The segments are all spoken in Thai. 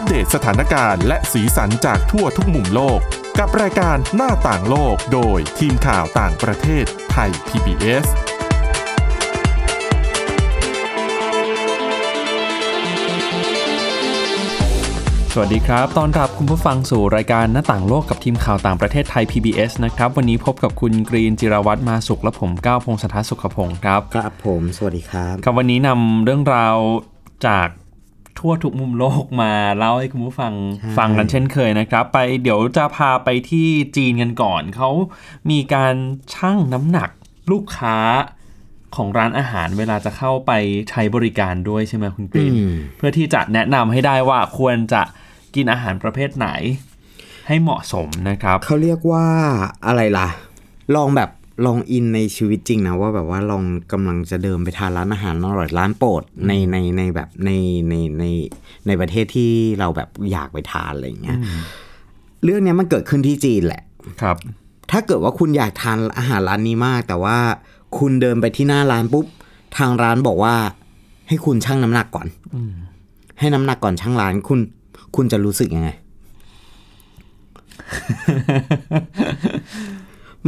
อัปเดตสถานการณ์และสีสันจากทั่วทุกมุมโลก กับรายการหน้าต่างโลกโดยทีมข่าวต่างประเทศไทย PBS สวัสดีครับ ตอนรับคุณผู้ฟังสู่รายการหน้าต่างโลกกับทีมข่าวต่างประเทศไทย PBS นะครับ วันนี้พบกับคุณกรีนจิรวัตรมาสุขและผมก้าวพงศธรสุขพงศ์ครับ ครับผม สวัสดีครับ ครับวันนี้นำเรื่องราวจาก ทั่วทุกมุมโลกมาเล่าให้คุณผู้ฟังใช่ฟังกันเช่นเคยนะครับ ไปเดี๋ยวจะพาไปที่จีนกันก่อน เขามีการชั่งน้ำหนักลูกค้าของร้านอาหารเวลาจะเข้าไปใช้บริการด้วยใช่ไหมคุณกรีนอืมเพื่อที่จะแนะนำให้ได้ว่าควรจะกินอาหารประเภทไหน ให้เหมาะสมนะครับ เขาเรียกว่าอะไรล่ะ ลองแบบ ลองอินในชีวิตจริงนะว่าแบบว่าลองกำลังจะเดินไปทานร้านอาหารอร่อยร้านโปรดในในในแบบในในในในประเทศที่เราแบบอยากไปทานอะไรอย่างเงี้ยเรื่องเนี้ยมันเกิดขึ้นที่จีนแหละครับ ถ้าเกิดว่าคุณอยากทานอาหารร้านนี้มาก แต่ว่าคุณเดินไปที่หน้าร้านปุ๊บทางร้านบอกว่า ให้คุณชั่งน้ำหนักก่อนให้น้ำหนักก่อนชั่งร้านคุณ คุณจะรู้สึกยังไง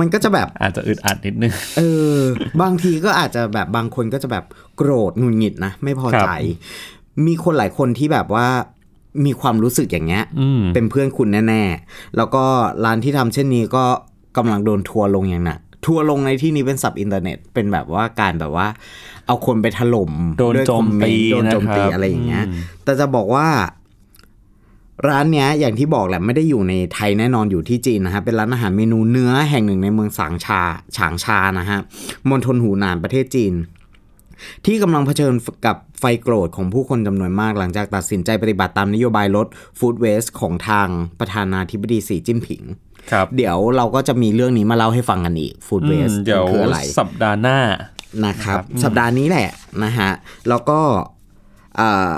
มันก็จะแบบอาจจะอึดอัดนิดนึง เออ บางทีก็อาจจะแบบบางคนก็จะแบบโกรธหงุดหงิดนะ ไม่พอใจ มีคนหลายคนที่แบบว่ามีความรู้สึกอย่างเงี้ยอืมเป็นเพื่อนคุณแน่ๆ แล้วก็ร้านที่ทำเช่นนี้ก็กำลังโดนทัวร์ลงอย่างหนักทัวร์ลงในที่นี้เป็นศัพท์อินเทอร์เน็ต เป็นแบบว่าการแบบว่า เอาคนไปถล่มโดนด้วยโจคอมเมนต์ตีโดนโจมตีนะครับอะไรอย่างเงี้ยอืมแต่จะบอกว่า ร้านเนี้ยอย่างที่บอกแหละไม่ได้อยู่ในไทยแน่นอนอยู่ที่จีนนะฮะเป็นร้านอาหารเมนูเนื้อแห่งหนึ่งในเมืองสางชาฉางชานะฮะมณฑลหูหนานประเทศจีน ที่กำลังเผชิญกับไฟโกรธของผู้คนจำนวนมากหลังจากตัดสินใจปฏิบัติตามนโยบายลดฟู้ดเวสของทางประธานาธิบดีสีจิ้นผิงครับเดี๋ยวเราก็จะมีเรื่องนี้มาเล่าให้ฟังกันอีกฟู้ดเวอืสมเดี๋ยวคืออะไรสัปดาห์หน้านะครับครับ สัปดาห์นี้แหละนะฮะแล้วก็เอ่อ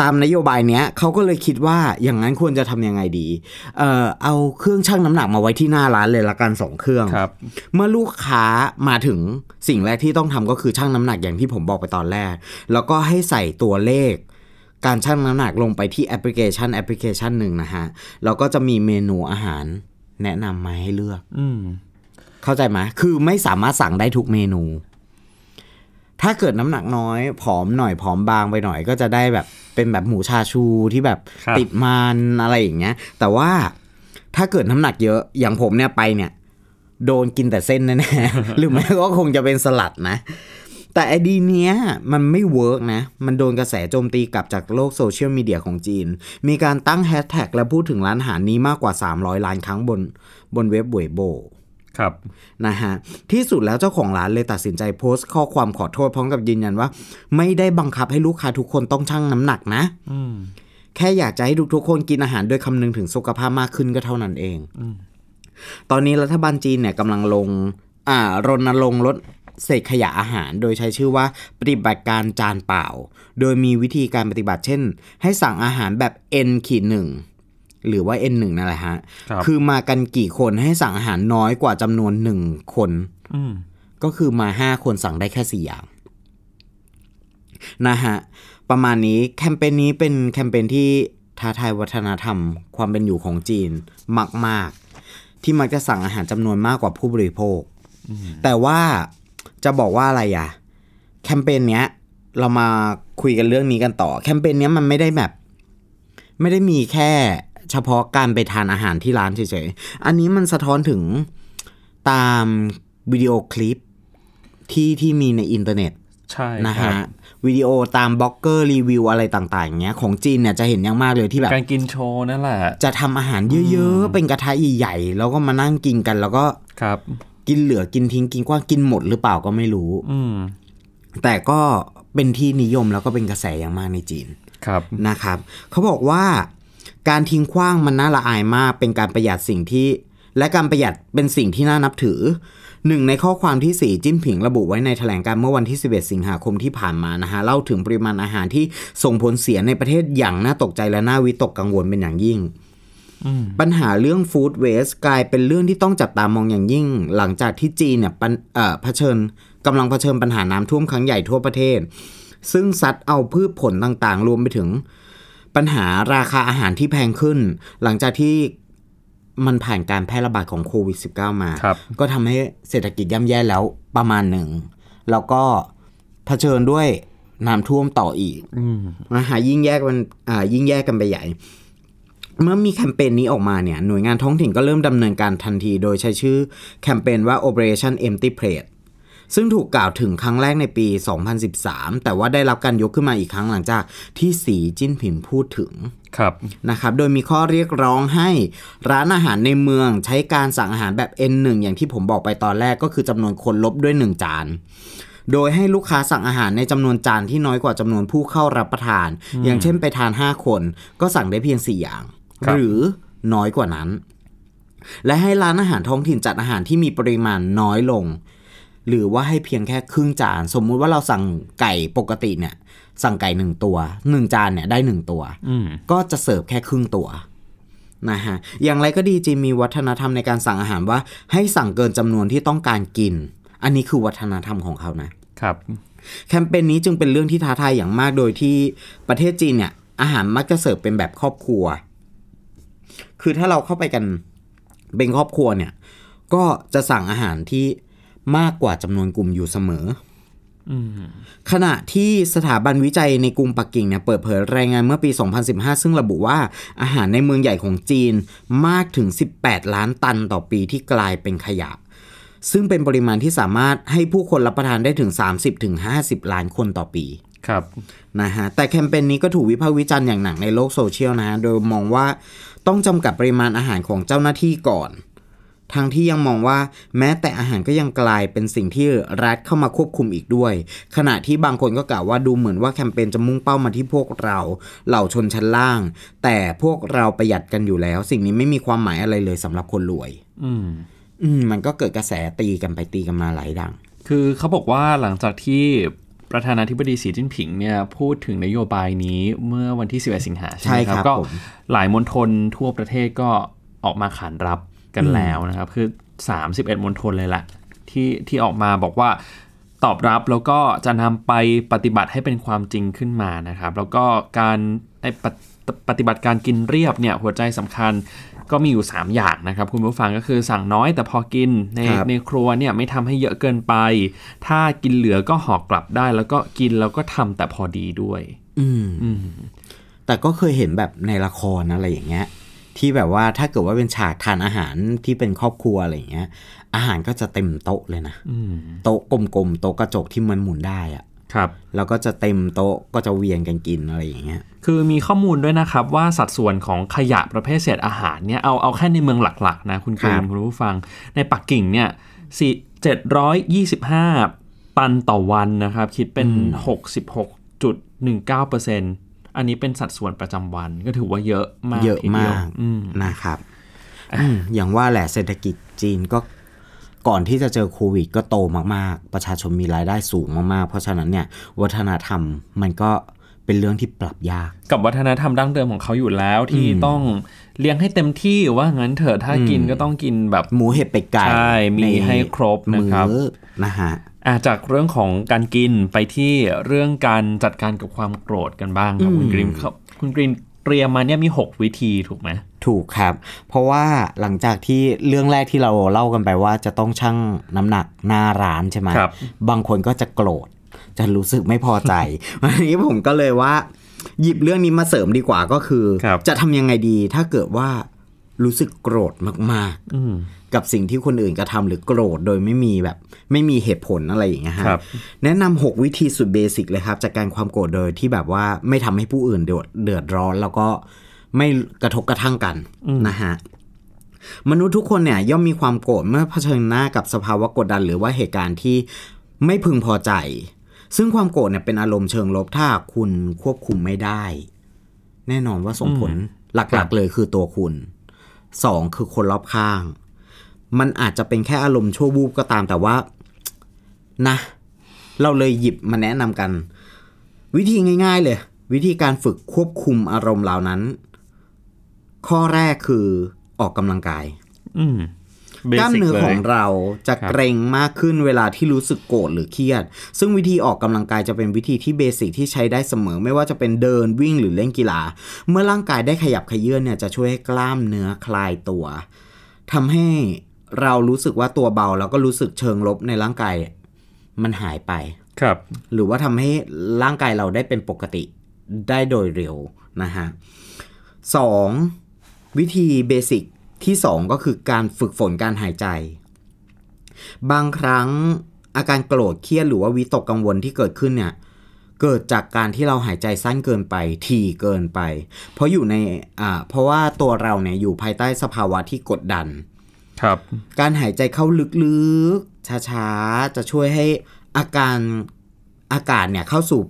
ตามนโยบายเนี้ยเขาก็เลยคิดว่าอย่างนั้นควรจะทำยังไงดี เอ่อเอาเครื่องชั่งน้ำหนักมาไว้ที่หน้าร้านเลยละกันสองเครื่องครับเมื่อลูกค้ามาถึงสิ่งแรกที่ต้องทำก็คือชั่งน้ำหนักอย่างที่ผมบอกไปตอนแรก แล้วก็ให้ใส่ตัวเลขการชั่งน้ำหนักลงไปที่แอปพลิเคชันแอปพลิเคชันหนึ่งนะฮะ แล้วก็จะมีเมนูอาหารแนะนำมาให้เลือกอืมเข้าใจไหมคือไม่สามารถสั่งได้ทุกเมนู ถ้าเกิดน้ำหนักน้อยผอมหน่อยผอมบางไปหน่อยก็จะได้แบบเป็นแบบหมูชาชูที่แบบครับติดมันอะไรอย่างเงี้ย แต่ว่าถ้าเกิดน้ำหนักเยอะอย่างผมเนี่ยไปเนี่ย โดนกินแต่เส้นแน่ๆหรือไม่ก็คงจะเป็นสลัดนะ แต่ไอเดียเนี้ยมันไม่ work นะ มันโดนกระแสโจมตีกลับจากโลกโซเชียลมีเดียของจีน มีการตั้งแฮชแท็กและพูดถึงร้านอาหารนี้มากกว่า 300 ล้านครั้งบนบนเว็บเวยโบ ครับนะฮะที่สุดแล้วเจ้าของร้านเลยตัดสินใจโพสต์ข้อความขอโทษพร้อมกับยืนยันว่า ไม่ได้บังคับให้ลูกค้าทุกคนต้องชั่งน้ำหนักนะอืมแค่อยากจะให้ทุกๆคนกินอาหารด้วยคำนึงถึงสุขภาพมากขึ้นก็เท่านั้นเองตอนนี้รัฐบาลจีนเนี่ยกำลังลงอ่ารณรงค์ลดเศษขยะอาหาร โดยใช้ชื่อว่าปฏิบัติการจานเปล่า โดยมีวิธีการปฏิบัติเช่น ให้สั่งอาหารแบบ N ขีดหนึ่ง หรือว่า N หนึ่งนั่นแหละฮะครับคือมากันกี่คนให้สั่งอาหารน้อยกว่าจำนวนหนึ่งคนอืมก็คือมาห้าคนสั่งได้แค่สี่อย่าง นะฮะ ประมาณนี้แคมเปญนี้เป็นแคมเปญที่ท้าทายวัฒนธรรม ความเป็นอยู่ของจีนมาก ๆ ที่มักจะสั่งอาหารจำนวนมากกว่าผู้บริโภค แต่ว่าจะบอกว่าอะไรอะแคมเปญเนี้ย เรามาคุยกันเรื่องนี้กันต่อ แคมเปญเนี้ยมันไม่ได้แบบ ไม่ได้มีแค่ เฉพาะการไปทานอาหารที่ร้านเฉยๆ อันนี้มันสะท้อนถึงตามวิดีโอคลิปที่ที่มีในอินเทอร์เน็ตใช่นะครับฮะวิดีโอตามบล็อกเกอร์รีวิวอะไรต่างๆอย่างเงี้ยของจีนเนี่ยจะเห็นอย่างมากเลยที่แบบการกินโชว์นั่นแหละ จะทำอาหารเยอะๆ เป็นกระทะใหญ่ๆแล้วก็มานั่งกินกัน แล้วก็ครับ กินเหลือกินทิ้งกินกว้างกินหมดหรือเปล่าก็ไม่รู้ อืมแต่ก็เป็นที่นิยมแล้วก็เป็นกระแสอย่างมากในจีนครับนะครับ เขาบอกว่า การทิ้งขว้างมันน่าละอายมาก เป็นการประหยัดสิ่งที่ และการประหยัดเป็นสิ่งที่น่านับถือ หนึ่งในข้อความที่สีจิ้นผิงระบุไว้ในแถลงการณ์เมื่อวันที่ 11 สิงหาคมที่ผ่านมานะฮะเล่าถึงปริมาณอาหารที่ส่งผลเสียในประเทศอย่างน่าตกใจและน่าวิตกกังวลเป็นอย่างยิ่งปัญหาเรื่องฟู้ดเวสกลายเป็นเรื่องที่ต้องจับตามองอย่างยิ่ง หลังจากที่จีนเนี่ยปัญเอ่อเผชิญกำลังเผชิญปัญหาน้ำท่วมครั้งใหญ่ทั่วประเทศ ซึ่งซัดเอาพืชผลต่างๆ รวมไปถึง ปัญหาราคาอาหารที่แพงขึ้น หลังจากที่มันผ่านการแพร่ระบาดของโควิด -19 มาครับก็ทำให้เศรษฐกิจย่ำแย่แล้วประมาณหนึ่ง แล้วก็เผชิญด้วยน้ำท่วมต่ออีกอืมนะฮะยิ่งแยกมันอ่ายิ่งแยกกันไปใหญ่ เมื่อมีแคมเปญนี้ออกมาเนี่ย หน่วยงานท้องถิ่นก็เริ่มดำเนินการทันที โดยใช้ชื่อแคมเปญว่า Operation Empty Plate ซึ่งถูกกล่าวถึงครั้งแรกในปี 2013 แต่ว่าได้รับการยกขึ้นมาอีกครั้งหลังจากที่สีจิ้นผิงพูดถึงครับนะครับ โดยมีข้อเรียกร้องให้ร้านอาหารในเมืองใช้การสั่งอาหารแบบ N1 อย่างที่ผมบอกไปตอนแรกก็คือจำนวนคนลบด้วย 1 จาน โดยให้ลูกค้าสั่งอาหารในจำนวนจานที่น้อยกว่าจำนวนผู้เข้ารับประทาน อย่างเช่นไปทาน 5 คนก็สั่งได้เพียง 4 อย่างครับหรือน้อยกว่านั้น และให้ร้านอาหารท้องถิ่นจัดอาหารที่มีปริมาณน้อยลง หรือว่าให้เพียงแค่ครึ่งจาน สมมุติว่าเราสั่งไก่ปกติเนี่ย สั่งไก่หนึ่งตัวหนึ่งจานเนี่ยได้หนึ่งตัวอืมก็จะเสิร์ฟแค่ครึ่งตัวนะฮะอย่างไรก็ดีจีนมีวัฒนธรรมในการสั่งอาหารว่า ให้สั่งเกินจำนวนที่ต้องการกิน อันนี้คือวัฒนธรรมของเขานะครับ แคมเปญนี้จึงเป็นเรื่องที่ท้าทายอย่างมากโดยที่ประเทศจีนเนี่ย อาหารมักจะเสิร์ฟเป็นแบบครอบครัว คือถ้าเราเข้าไปกันเป็นครอบครัวเนี่ย ก็จะสั่งอาหารที่ มากกว่าจำนวนกลุ่มอยู่เสมออืมขณะที่สถาบันวิจัยในกรุงปักกิ่งเนี่ยเปิดเผยรายงานเมื่อปี 2015 ซึ่งระบุว่าอาหารในเมืองใหญ่ของจีนมากถึง 18 ล้านตันต่อปีที่กลายเป็นขยะ ซึ่งเป็นปริมาณที่สามารถให้ผู้คนรับประทานได้ถึง 30-50 ล้านคนต่อปีครับนะฮะแต่แคมเปญนี้ก็ถูกวิพากษ์วิจารณ์อย่างหนักในโลกโซเชียลนะฮะโดยมองว่าต้องจำกัดปริมาณอาหารของเจ้าหน้าที่ก่อน ทั้งที่ยังมองว่าแม้แต่อาหารก็ยังกลายเป็นสิ่งที่รัฐเข้ามาควบคุมอีกด้วย ขณะที่บางคนก็กล่าวว่าดูเหมือนว่าแคมเปญจะมุ่งเป้ามาที่พวกเราเหล่าชนชั้นล่าง แต่พวกเราประหยัดกันอยู่แล้ว สิ่งนี้ไม่มีความหมายอะไรเลยสำหรับคนรวย อืมอืมมันก็เกิดกระแสตีกันไปตีกันมาหลายดัง คือเขาบอกว่าหลังจากที่ประธานาธิบดีสีจิ้นผิงเนี่ยพูดถึงนโยบายนี้เมื่อวันที่11สิงหาใช่ไหมใช่คครัรับบก็ผมหลายมณฑลทั่วประเทศก็ออกมาขานรับ กันแล้วนะครับ คือ 31มณฑลเลยแหละที่ที่ออกมาบอกว่าตอบรับแล้วก็จะนำไปปฏิบัติให้เป็นความจริงขึ้นมานะครับ แล้วก็การไอ้ปฏิปฏิบัติการกินเรียบเนี่ยหัวใจสำคัญก็มีอยู่ 3 อย่างนะครับ คุณผู้ฟังก็คือสั่งน้อยแต่พอกินในครับในครัวเนี่ยไม่ทำให้เยอะเกินไป ถ้ากินเหลือก็ห่อกลับได้ แล้วก็กินแล้วก็ทำแต่พอดีด้วยอืมอืมแต่ก็เคยเห็นแบบในละครอะไรอย่างเงี้ย ที่แบบว่าถ้าเกิดว่าเป็นฉากทานอาหารที่เป็นครอบครัวอะไรอย่างเงี้ย อาหารก็จะเต็มโต๊ะเลยนะอืมโต๊ะกลมๆโต๊ะกระจกที่มันหมุนได้อะครับแล้วก็จะเต็มโต๊ะก็จะเวียนกันกินอะไรอย่างเงี้ย คือมีข้อมูลด้วยนะครับว่าสัดส่วนของขยะประเภทเศษอาหารเนี่ยเอาเอาแค่ในเมืองหลักๆนะคุณกรีครันบคุณผู้ฟัง ในปักกิ่งเนี่ยสี่เจ็ดร้อยยี่สิบห้าตันต่อวันนะครับ คิดเป็นหกสิบหกจุดหนึ่งเก้าเปอร์เซ็นต์ อันนี้เป็นสัดส่วนประจำวันก็ถือว่าเยอะมากเยอะทีดีวมากอืมนะครับอืมอย่างว่าแหละเศรษฐกิจจีนก็ก่อนที่จะเจอโควิดก็โตมากๆ ประชาชนมีรายได้สูงมากๆ เพราะฉะนั้นเนี่ย วัฒนธรรมมันก็เป็นเรื่องที่ปรับยาก กับวัฒนธรรมดั้งเดิมของเขาอยู่แล้วที่อืมต้องเลี้ยงให้เต็มที่ว่างั้นเถอะถ้ากินก็ต้องกินแบบหมูเห็ดเป็ดไก่ใช่มีนให้ครบนะครับมื้อนะฮะ อะจากเรื่องของการกินไปที่เรื่องการจัดการกับความโกรธกันบ้างครับอืมคุณกรีนครับคุณกรีนเตรียมมาเนี่ยมี 6 วิธีถูกไหมถูกครับ เพราะว่าหลังจากที่เรื่องแรกที่เราเล่ากันไปว่าจะต้องชั่งน้ำหนักหน้าร้านใช่ไหมครับ บางคนก็จะโกรธ จะรู้สึกไม่พอใจ วันนี้ผมก็เลยว่า หยิบเรื่องนี้มาเสริมดีกว่าก็คือ ครับ จะทำยังไงดีถ้าเกิดว่า รู้สึกโกรธมากอืมๆกับสิ่งที่คนอื่นกระทำหรือโกรธโดยไม่มีแบบ ไม่มีเหตุผลอะไรอย่างเงี้ยฮะครับแนะนำหกวิธีสุดเบสิกเลยครับ จากการความโกรธโดยที่แบบว่าไม่ทำให้ผู้อื่นเดือดเดือดร้อน แล้วก็ไม่กระทบกระทั่งกันนะฮะมนุษย์ทุกคนเนี่ยย่อมมีความโกรธเมื่อเผชิญหน้ากับสภาวะกดดัน หรือว่าเหตุการณ์ที่ไม่พึงพอใจ ซึ่งความโกรธเนี่ยเป็นอารมณ์เชิงลบถ้าคุณควบคุมไม่ได้ แน่นอนว่าส่งผลหลักๆเลยคือตัวคุณ สองคือคนรอบข้าง มันอาจจะเป็นแค่อารมณ์ชั่ววูบก็ตามแต่ว่านะ เราเลยหยิบมาแนะนำกัน วิธีง่าย ๆ เลย วิธีการฝึกควบคุมอารมณ์เหล่านั้น ข้อแรกคือออกกำลังกาย อืม กล้ามเนื้อของเลยเราจะครับเกรงมากขึ้นเวลาที่รู้สึกโกรธหรือเครียด ซึ่งวิธีออกกำลังกายจะเป็นวิธีที่เบสิกที่ใช้ได้เสมอ ไม่ว่าจะเป็นเดินวิ่งหรือเล่นกีฬา เมื่อร่างกายได้ขยับเขยื่อนเนี่ยจะช่วยให้กล้ามเนื้อคลายตัวทำให้เรารู้สึกว่าตัวเบาแล้วก็รู้สึกเชิงลบในร่างกายมันหายไปครับ หรือว่าทำให้ร่างกายเราได้เป็นปกติได้โดยเร็วนะฮะสองวิธีเบสิก ที่สองก็คือการฝึกฝนการหายใจ บางครั้งอาการโกรธเครียดหรือว่าวิตกกังวลที่เกิดขึ้นเนี่ยเกิดจากการที่เราหายใจสั้นเกินไป ถี่เกินไป เพราะอยู่ในอ่าเพราะว่าตัวเราเนี่ยอยู่ภายใต้สภาวะที่กดดัน ครับ การหายใจเข้าลึกๆ ช้าๆ จะช่วยให้อาการอากาศเนี่ยเข้าสู่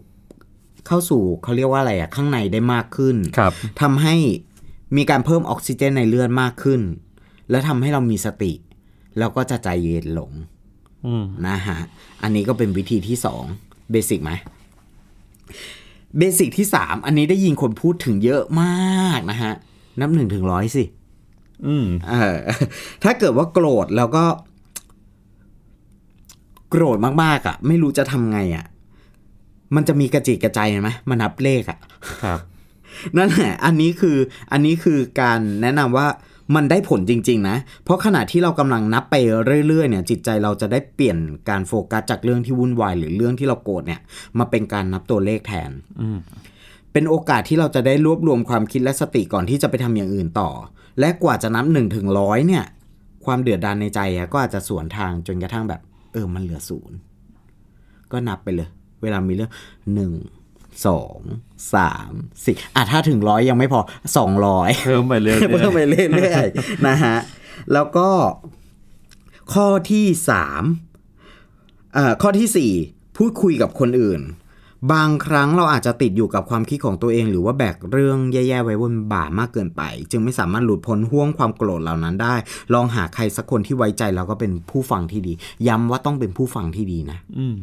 เข้าสู่เขาเรียกว่าอะไรอะข้างในได้มากขึ้นครับทำให้ มีการเพิ่มออกซิเจนในเลือดมากขึ้น และทำให้เรามีสติ แล้วก็จะใจเย็นลงอืมนะฮะ อันนี้ก็เป็นวิธีที่สองเบสิกไหมเบสิกที่สามอันนี้ได้ยินคนพูดถึงเยอะมากนะฮะ นับหนึ่งถึงร้อยสิอืมเออ ถ้าเกิดว่าโกรธแล้วก็ โกรธมากๆอะ ไม่รู้จะทำไงอะ มันจะมีกระจิกกระใจไหมมานับเลขอะ ครับ นั่นแหละอันนี้คืออันนี้คือการแนะนำว่ามันได้ผลจริง ๆ นะ เพราะขณะที่เรากำลังนับไปเรื่อย ๆ เนี่ย จิตใจเราจะได้เปลี่ยนการโฟกัสจากเรื่องที่วุ่นวายหรือเรื่องที่เราโกรธเนี่ย มาเป็นการนับตัวเลขแทนอืมเป็นโอกาสที่เราจะได้รวบรวมความคิดและสติก่อนที่จะไปทำอย่างอื่นต่อ และกว่าจะนับหนึ่งถึงร้อยเนี่ย ความเดือดดานในใจอะก็อาจจะสวนทางจนกระทั่งแบบ เออมันเหลือศูนย์ก็นับไปเลย เวลามีเรื่องหนึ่ง สองสามสี่อะถ้าถึงร้อยยังไม่พอสองร้อยเพิ่มไปเรื่อยๆเพิ่มไปเรื่อยๆนะฮะแล้วก็ข้อที่สามเอ่อข้อที่สี่พูดคุยกับคนอื่น บางครั้งเราอาจจะติดอยู่กับความคิดของตัวเอง หรือว่าแบกเรื่องแย่ๆไว้บนบ่ามากเกินไป จึงไม่สามารถหลุดพ้นห่วงความโกรธเหล่านั้นได้ ลองหาใครสักคนที่ไว้ใจแล้วก็เป็นผู้ฟังที่ดี ย้ำว่าต้องเป็นผู้ฟังที่ดีนะอืม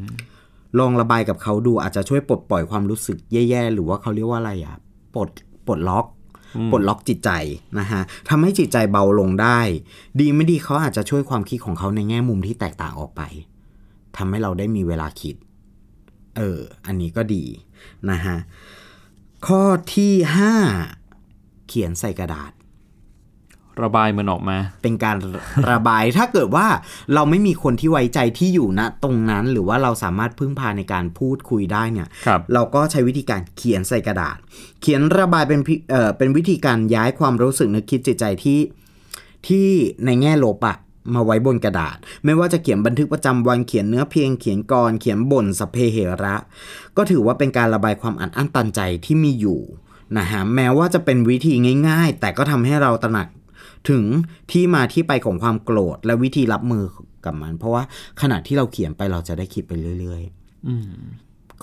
ลองระบายกับเขาดูอาจจะช่วยปลดปล่อยความรู้สึกแย่ๆ หรือว่าเขาเรียกว่าอะไรอะปลดปลดล็อกปลดล็อกจิตใจนะฮะทำให้จิตใจเบาลงได้ ดีไม่ดีเขาอาจจะช่วยความคิดของเขาในแง่มุมที่แตกต่างออกไปทำให้เราได้มีเวลาคิด เออ อันนี้ก็ดีนะฮะข้อที่ห้าเขียนใส่กระดาษ ระบายมันออกมา เป็นการระบาย ถ้าเกิดว่าเราไม่มีคนที่ไว้ใจที่อยู่ณตรงนั้น หรือว่าเราสามารถพึ่งพาในการพูดคุยได้เนี่ยครับเราก็ใช้วิธีการเขียนใส่กระดาษ เขียนระบายเป็นพิเอ่อเป็นวิธีการย้ายความรู้สึกนึกคิดจิตใจที่ที่ในแง่ลบอะมาไว้บนกระดาษ ไม่ว่าจะเขียนบันทึกประจำวันเขียนเนื้อเพลงเขียนกรเขียนบ่นสพเพเหระ ก็ถือว่าเป็นการระบายความอัดอั้นตันใจที่มีอยู่นะฮะแม้ว่าจะเป็นวิธีง่าย ๆ แต่ก็ทำให้เราตระหนัก ถึงที่มาที่ไปของความโกรธและวิธีรับมือกับมัน เพราะว่าขณะที่เราเขียนไปเราจะได้คิดไปเรื่อยๆอืม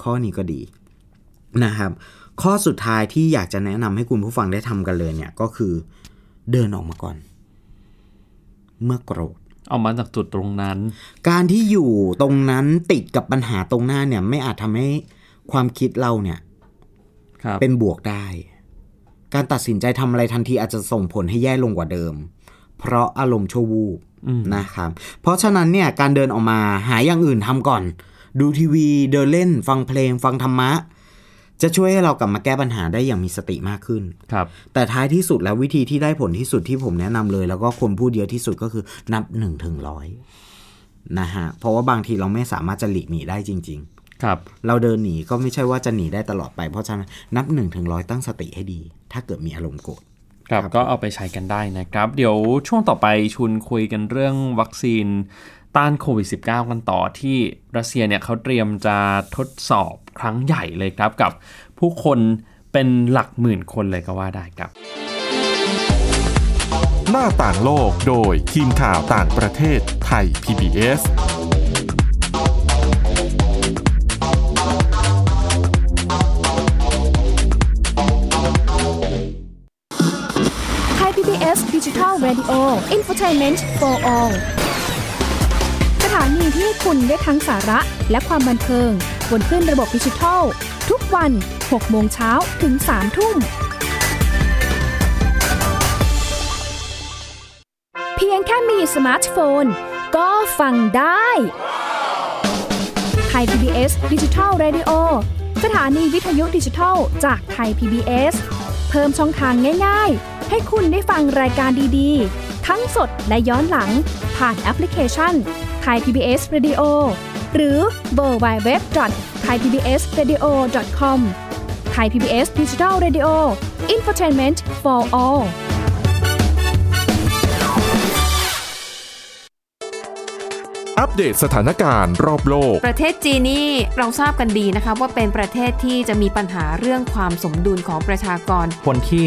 ข้อนี้ก็ดีนะครับ ข้อสุดท้ายที่อยากจะแนะนำให้คุณผู้ฟังได้ทำกันเลยเนี่ย ก็คือเดินออกมาก่อน เมื่อโกรธเอามาจากจุดตรงนั้น การที่อยู่ตรงนั้นติดกับปัญหาตรงหน้าเนี่ย ไม่อาจทำให้ความคิดเราเนี่ยครับเป็นบวกได้ การตัดสินใจทำอะไรทันทีอาจจะส่งผลให้แย่ลงกว่าเดิม เพราะอารมณ์ชั่ววูบอืมนะครับ เพราะฉะนั้นเนี่ยการเดินออกมาหาอย่างอื่นทำก่อน ดูทีวีเดินเล่น ฟังเพลง ฟังธรรมะ จะช่วยให้เรากลับมาแก้ปัญหาได้อย่างมีสติมากขึ้น ครับ แต่ท้ายที่สุดแล้ววิธีที่ได้ผลที่สุดที่ผมแนะนำเลย แล้วก็คนพูดเยอะที่สุดก็คือนับหนึ่งถึงร้อยนะฮะเพราะว่าบางทีเราไม่สามารถจะหลีกหนีได้จริง ครับๆเราเดินหนีก็ไม่ใช่ว่าจะหนีได้ตลอดไป เพราะฉะนั้นนับหนึ่งถึงร้อยตั้งสติให้ดี ถ้าเกิดมีอารมณ์โกรธครับครับก็เอาไปใช้กันได้นะครับ เดี๋ยวช่วงต่อไปชุนคุยกันเรื่องวัคซีนต้านโควิด -19 กันต่อที่รัสเซียเนี่ยเขาเตรียมจะทดสอบครั้งใหญ่เลยครับกับผู้คนเป็นหลักหมื่นคนเลยก็ว่าได้ครับ หน้าต่างโลกโดยทีมข่าวต่างประเทศไทย PBS Radio Infotainment for All สถานีที่ให้คุณได้ทั้งสาระและความบันเทิง บนคลื่นระบบดิจิทัล ทุกวัน 6 โมงเช้าถึง 3 ทุ่ม เพียงแค่มีสมาร์ทโฟน ก็ฟังได้ Thai PBS Digital Radio สถานีวิทยุดิจิทัลจากไทย PBS เพิ่มช่องทางง่ายๆ ให้คุณได้ฟังรายการดีๆ ทั้งสดและย้อนหลัง ผ่านแอปพลิเคชันไทย PBS Radio หรือเวอร์ไบเว็บไทยพีบีเอสเรดิโอคอมไทยพีบีเอสดิจิทัลเรดิโออินฟอร์ทนเมนต์ for all อัปเดตสถานการณ์รอบโลก ประเทศจีนนี่เราทราบกันดีนะคะว่าเป็นประเทศที่จะมีปัญหาเรื่องความสมดุลของประชากร คนที่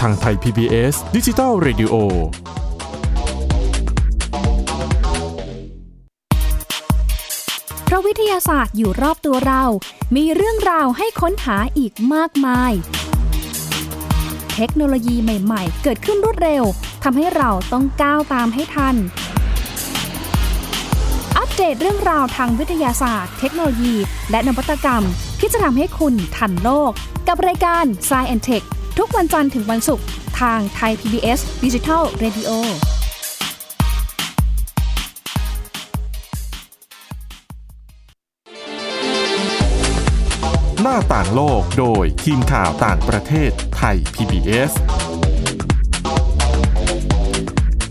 ทางไทย PBS ดิจิทัล Radio พระวิทยาศาสตร์อยู่รอบตัวเรา มีเรื่องราวให้ค้นหาอีกมากมาย เทคโนโลยีใหม่ๆ เกิดขึ้นรวดเร็ว ทำให้เราต้องก้าวตามให้ทัน อัปเดตเรื่องราวทางวิทยาศาสตร์ เทคโนโลยี และนวัตกรรมที่จะทำให้คุณทันโลก กับรายการ Science and t e c h ทุกวันจันทร์ถึงวันศุกร์ทางไทย PBS Digital Radio หน้าต่างโลกโดยทีมข่าวต่างประเทศไทย PBS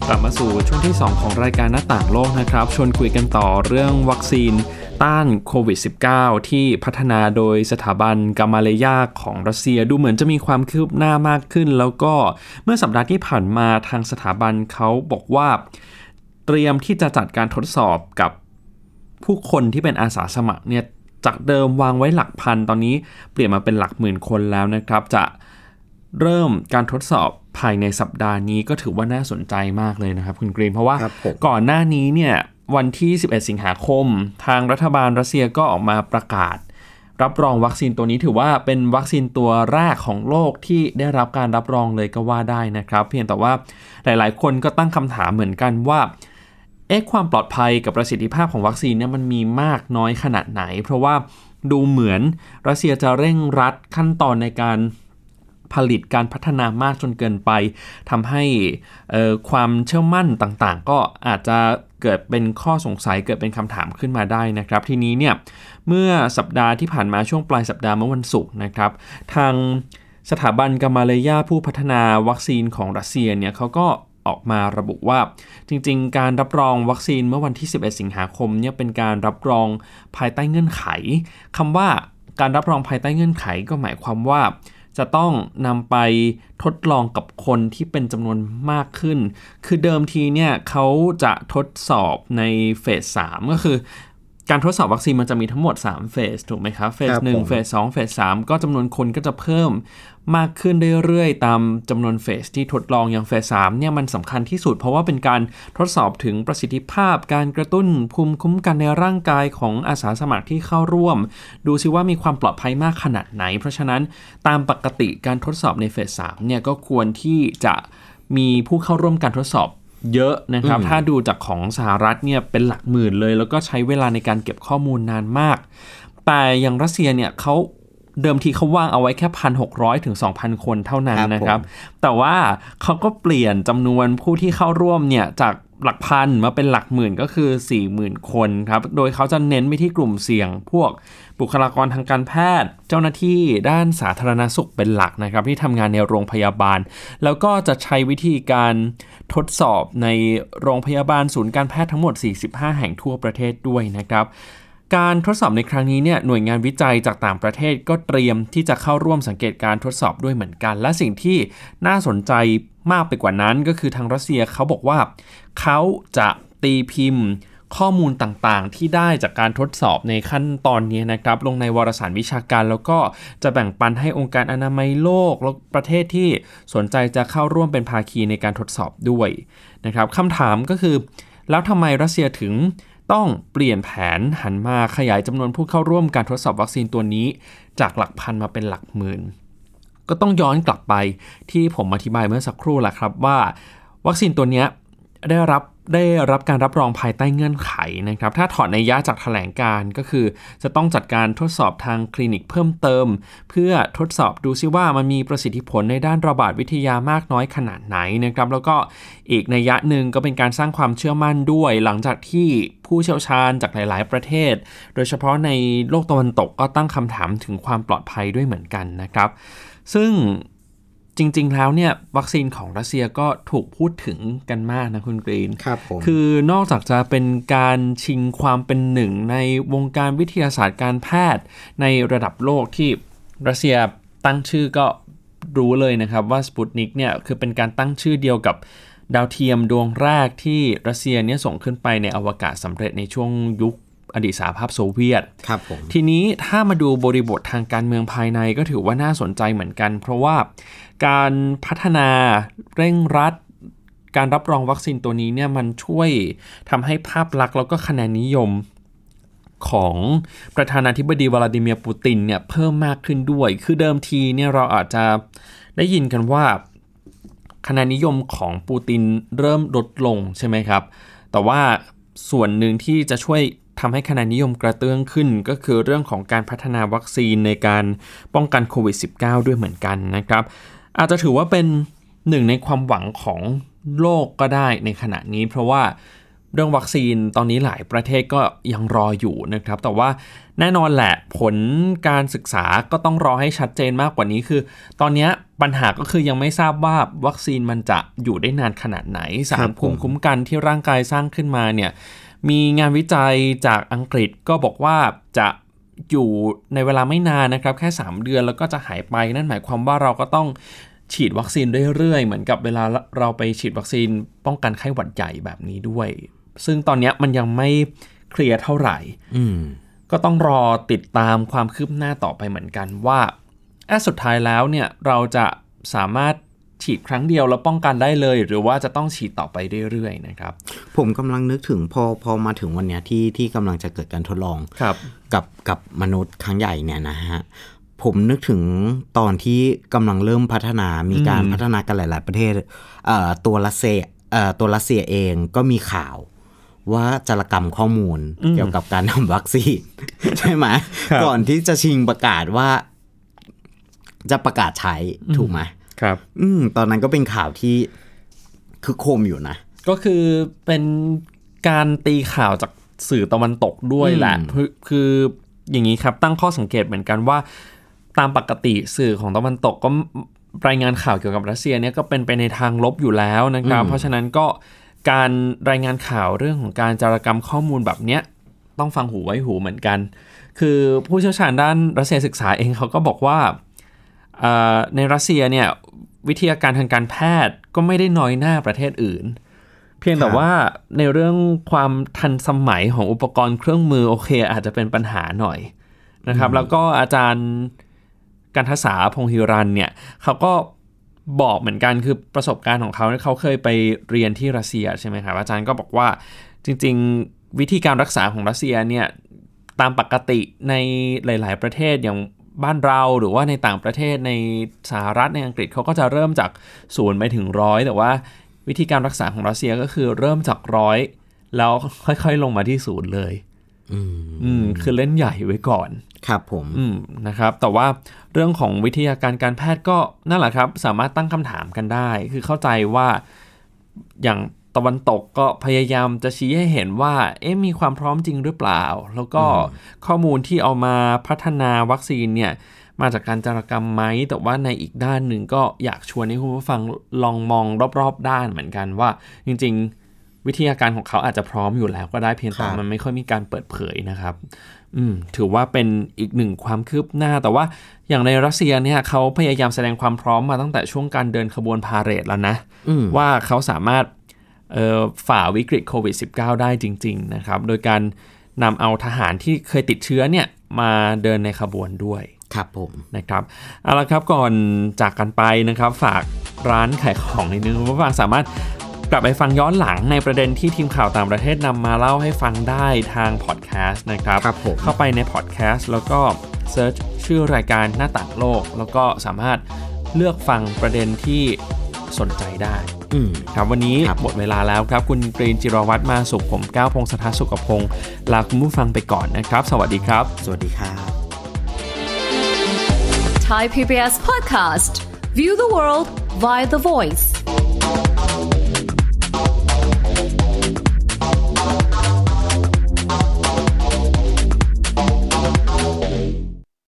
กลับมาสู่ช่วงที่ 2 ของรายการหน้าต่างโลกนะครับ ชวนคุยกันต่อเรื่องวัคซีน ต้านโควิด -19 ที่พัฒนาโดยสถาบันกามาเลยาของรัสเซียดูเหมือนจะมีความคืบหน้ามากขึ้น แล้วก็เมื่อสัปดาห์ที่ผ่านมาทางสถาบันเขาบอกว่า เตรียมที่จะจัดการทดสอบกับผู้คนที่เป็นอาสาสมัครเนี่ยจากเดิมวางไว้หลักพันตอนนี้เปลี่ยนมาเป็นหลักหมื่นคนแล้วนะครับ จะเริ่มการทดสอบภายในสัปดาห์นี้ก็ถือว่าน่าสนใจมากเลยนะครับ คุณกรีนเพราะว่าครับผมก่อนหน้านี้เนี่ย วันที่ 11 สิงหาคม ทางรัฐบาลรัสเซียก็ออกมาประกาศ รับรองวัคซีนตัวนี้ถือว่าเป็นวัคซีนตัวแรกของโลกที่ได้รับการรับรองเลยก็ว่าได้นะครับ เพียงแต่ว่าหลายๆ คนก็ตั้งคำถามเหมือนกันว่าเอ๊ะความปลอดภัยกับประสิทธิภาพของวัคซีนเนี่ยมันมีมากน้อยขนาดไหน เพราะว่าดูเหมือนรัสเซียจะเร่งรัดขั้นตอนในการผลิตการพัฒนามากจนเกินไปทำให้ความเชื่อมั่นต่างๆ ก็อาจจะ เกิดเป็นข้อสงสัยเกิดเป็นคำถามขึ้นมาได้นะครับ ทีนี้เนี่ยเมื่อสัปดาห์ที่ผ่านมาช่วงปลายสัปดาห์เมื่อวันศุกร์นะครับ ทางสถาบันกามาเลยาผู้พัฒนาวัคซีนของรัสเซียเนี่ยเขาก็ออกมาระบุว่าจริงๆ การรับรองวัคซีนเมื่อวันที่ 11 สิงหาคมเนี่ยเป็นการรับรองภายใต้เงื่อนไขคำว่าการรับรองภายใต้เงื่อนไขก็หมายความว่า จะต้องนำไปทดลองกับคนที่เป็นจำนวนมากขึ้น คือเดิมทีเนี่ยเขาจะทดสอบในเฟส3ก็คือ การทดสอบวัคซีนมันจะมีทั้งหมด 3 เฟส ถูกไหมครับ เฟสครับหนึ่งผมเฟสสองเฟสสามก็จำนวนคนก็จะเพิ่มมากขึ้นเรื่อยๆ ตามจำนวนเฟสที่ทดลองอย่างเฟสสามเนี่ยมันสำคัญที่สุด เพราะว่าเป็นการทดสอบถึงประสิทธิภาพ การกระตุ้นภูมิคุ้มกันในร่างกายของอาสาสมัครที่เข้าร่วม ดูซิว่ามีความปลอดภัยมากขนาดไหน เพราะฉะนั้นตามปกติการทดสอบในเฟสสามเนี่ยก็ควรที่จะมีผู้เข้าร่วมการทดสอบ เยอะนะครับ ถ้าดูจากของสหรัฐเนี่ยเป็นหลักหมื่นเลย แล้วก็ใช้เวลาในการเก็บข้อมูลนานมาก แต่อย่างรัสเซียเนี่ยเขาเดิมทีเขาว่างเอาไว้แค่พันหกถึง2,000คนเท่านั้นครับนะครับผมแต่ว่าเขาก็เปลี่ยนจำนวนผู้ที่เข้าร่วมเนี่ยจาก หลักพันมาเป็นหลักหมื่นก็คือ 40,000 คนครับ โดยเขาจะเน้นไปที่กลุ่มเสี่ยง พวกบุคลากรทางการแพทย์ เจ้าหน้าที่ด้านสาธารณสุขเป็นหลักนะครับ ที่ทำงานในโรงพยาบาล แล้วก็จะใช้วิธีการทดสอบในโรงพยาบาลศูนย์การแพทย์ทั้งหมด 45 แห่งทั่วประเทศด้วยนะครับ การทดสอบในครั้งนี้เนี่ยหน่วยงานวิจัยจากต่างประเทศก็เตรียมที่จะเข้าร่วมสังเกตการทดสอบด้วยเหมือนกัน และสิ่งที่น่าสนใจมากไปกว่านั้นก็คือทางรัสเซียเขาบอกว่า เขาจะตีพิมพ์ข้อมูลต่างๆ ที่ได้จากการทดสอบในขั้นตอนนี้นะครับ ลงในวารสารวิชาการ แล้วก็จะแบ่งปันให้องค์การอนามัยโลกและประเทศที่สนใจจะเข้าร่วมเป็นภาคีในการทดสอบด้วยนะครับคำถามก็คือ แล้วทำไมรัสเซียถึง ต้องเปลี่ยนแผนหันมาขยายจำนวนผู้เข้าร่วมการทดสอบวัคซีนตัวนี้ จากหลักพันมาเป็นหลักหมื่น ก็ต้องย้อนกลับไปที่ผมอธิบายเมื่อสักครู่แหละครับว่า วัคซีนตัวนี้ได้รับ ได้รับการรับรองภายใต้เงื่อนไขนะครับ ถ้าถอดในยะจากแถลงการก็คือ จะต้องจัดการทดสอบทางคลินิกเพิ่มเติม เพื่อทดสอบดูซิว่ามันมีประสิทธิผลในด้านระบาดวิทยามากน้อยขนาดไหนนะครับ แล้วก็อีกในยะหนึ่งก็เป็นการสร้างความเชื่อมั่นด้วย หลังจากที่ผู้เชี่ยวชาญจากหลาย ๆ ประเทศ โดยเฉพาะในโลกตะวันตกก็ตั้งคำถามถึงความปลอดภัยด้วยเหมือนกันนะครับ ซึ่ง จริง ๆ แล้วเนี่ยวัคซีนของรัสเซียก็ถูกพูดถึงกันมากนะคุณกรีน ครับผม คือนอกจากจะเป็นการชิงความเป็นหนึ่งในวงการวิทยาศาสตร์การแพทย์ในระดับโลกที่รัสเซียตั้งชื่อก็รู้เลยนะครับว่าสปุตนิกเนี่ยคือเป็นการตั้งชื่อเดียวกับดาวเทียมดวงแรกที่รัสเซียเนี่ยส่งขึ้นไปในอวกาศสำเร็จในช่วงยุค อดีตสหภาพโซเวียตครับผมทีนี้ถ้ามาดูบริบททางการเมืองภายในก็ถือว่าน่าสนใจเหมือนกัน เพราะว่าการพัฒนาเร่งรัดการรับรองวัคซีนตัวนี้เนี่ยมันช่วยทำให้ภาพลักษณ์แล้วก็คะแนนนิยมของประธานาธิบดีวลาดิเมียร์ปูตินเนี่ยเพิ่มมากขึ้นด้วย คือเดิมทีเนี่ยเราอาจจะได้ยินกันว่าคะแนนนิยมของปูตินเริ่มลดลงใช่ไหมครับ แต่ว่าส่วนหนึ่งที่จะช่วย ทำให้คะแนนนิยมกระเตื้องขึ้น ก็คือเรื่องของการพัฒนาวัคซีนในการป้องกันโควิด -19 ด้วยเหมือนกันนะครับ อาจจะถือว่าเป็นหนึ่งในความหวังของโลกก็ได้ในขณะนี้ เพราะว่าเรื่องวัคซีนตอนนี้หลายประเทศก็ยังรออยู่นะครับ แต่ว่าแน่นอนแหละผลการศึกษาก็ต้องรอให้ชัดเจนมากกว่านี้คือ ตอนนี้ปัญหาก็คือยังไม่ทราบว่าวัคซีนมันจะอยู่ได้นานขนาดไหนสารภูมิคุ้มกันที่ร่างกายสร้างขึ้นมาเนี่ย มีงานวิจัยจากอังกฤษก็บอกว่าจะอยู่ในเวลาไม่นานนะครับ แค่ 3 เดือนแล้วก็จะหายไปนั่นหมายความว่าเราก็ต้องฉีดวัคซีนเรื่อยๆ เหมือนกับเวลาเราไปฉีดวัคซีนป้องกันไข้หวัดใหญ่แบบนี้ด้วย ซึ่งตอนนี้มันยังไม่เคลียร์เท่าไหร่อืมก็ต้องรอติดตามความคืบหน้าต่อไปเหมือนกันว่าอะสุดท้ายแล้วเนี่ยเราจะสามารถ ฉีดครั้งเดียวแล้วป้องกันได้เลย หรือว่าจะต้องฉีดต่อไปเรื่อยๆนะครับ ผมกำลังนึกถึงพอพอมาถึงวันเนี้ยที่ที่กำลังจะเกิดการทดลองครับกับกับมนุษย์ครั้งใหญ่เนี่ยนะฮะผมนึกถึงตอนที่กำลังเริ่มพัฒนามีการอืมพัฒนากันหลาย ๆ ประเทศเอ่อตัวรัสเซียเอ่อตัวรัสเซียเองก็มีข่าวว่าจารกรรมข้อมูลเกี่ยวกับการทำวัคซีนใช่ไหมครับก่อนที่จะชิงประกาศว่า จะประกาศใช้ถูกไหม ครับ อืม ตอนนั้นก็เป็นข่าวที่คือโคมอยู่นะ ก็คือเป็นการตีข่าวจากสื่อตะวันตกด้วยแหละอืมคือคืออย่างนี้ครับ ตั้งข้อสังเกตเหมือนกันว่า ตามปกติสื่อของตะวันตกก็รายงานข่าวเกี่ยวกับรัสเซียเนี่ยก็เป็นไปในทางลบอยู่แล้วนะครับ เพราะฉะนั้นก็การรายงานข่าวเรื่องของการจารกรรมข้อมูลแบบเนี้ยต้องฟังหูไว้หูเหมือนกัน คือผู้เชี่ยวชาญด้านรัสเซียศึกษาเองเขาก็บอกว่าเอ่อ ในรัสเซียเนี่ยวิทยาการทางการแพทย์ก็ไม่ได้น้อยหน้าประเทศอื่น เพียงแต่ครับว่าในเรื่องความทันสมัยของอุปกรณ์เครื่องมือโอเค อาจจะเป็นปัญหาหน่อยนะครับ แล้วก็อาจารย์การทศาพงฮิรันเนี่ยเขาก็บอกเหมือนกันคือประสบการณ์ของเขาเนี่ยเขาเคยไปเรียนที่รัสเซียใช่ไหมครับอาจารย์ก็บอกว่าจริง ๆ วิธีการรักษาของรัสเซียเนี่ยตามปกติในหลาย ๆ ประเทศอย่าง บ้านเราหรือว่าในต่างประเทศในสหรัฐในอังกฤษเขาก็จะเริ่มจากศูนย์ไปถึงร้อยแต่ว่าวิธีการรักษาของรัสเซียก็คือเริ่มจากร้อยแล้วค่อยๆลงมาที่ศูนย์เลยอืมอืมคือเล่นใหญ่ไว้ก่อน ครับผมอืมนะครับ แต่ว่าเรื่องของวิทยาการการแพทย์ก็นั่นแหละครับ สามารถตั้งคำถามกันได้ คือเข้าใจว่าอย่าง ตะวันตกก็พยายามจะชี้ให้เห็นว่า เอ๊ะมีความพร้อมจริงหรือเปล่า แล้วก็ข้อมูลที่เอามาพัฒนาวัคซีนเนี่ยมาจากการจารกรรมไหม แต่ว่าในอีกด้านหนึ่งก็อยากชวนให้คุณผู้ฟังลองมองรอบๆ ด้านเหมือนกันว่า จริง ๆ วิทยาการของเขาอาจจะพร้อมอยู่แล้วก็ได้เพียงแต่ครับมันไม่ค่อยมีการเปิดเผยนะครับ อืมถือว่าเป็นอีกหนึ่งความคืบหน้า แต่ว่าอย่างในรัสเซียเนี่ยเขาพยายามแสดงความพร้อมมาตั้งแต่ช่วงการเดินขบวนพาเหรดแล้วนะอืมว่าเขาสามารถเอ่อ ฝ่าวิกฤตโควิด -19 ได้จริง ๆ นะครับ โดยการนำเอาทหารที่เคยติดเชื้อเนี่ยมาเดินในขบวนด้วย ครับผมนะครับเอาละครับก่อนจากกันไปนะครับฝากร้านขายของนิดนึงคุณผู้ฟังสามารถกลับไปฟังย้อนหลังในประเด็นที่ทีมข่าวต่างประเทศนำมาเล่าให้ฟังได้ทางพอดแคสต์นะครับครับผมเข้าไปในพอดแคสต์แล้วก็ search ชื่อรายการหน้าต่างโลก แล้วก็สามารถเลือกฟังประเด็นที่สนใจได้อืม ครับวันนี้ครับหมดเวลาแล้วครับ คุณกรีนจิรวัตรมาสุขผมก้าวพงศธรสุขพงศ์ลาคุณผู้ฟังไปก่อนนะครับ สวัสดีครับ สวัสดีครับ Thai PBS podcast. View the world via the voice.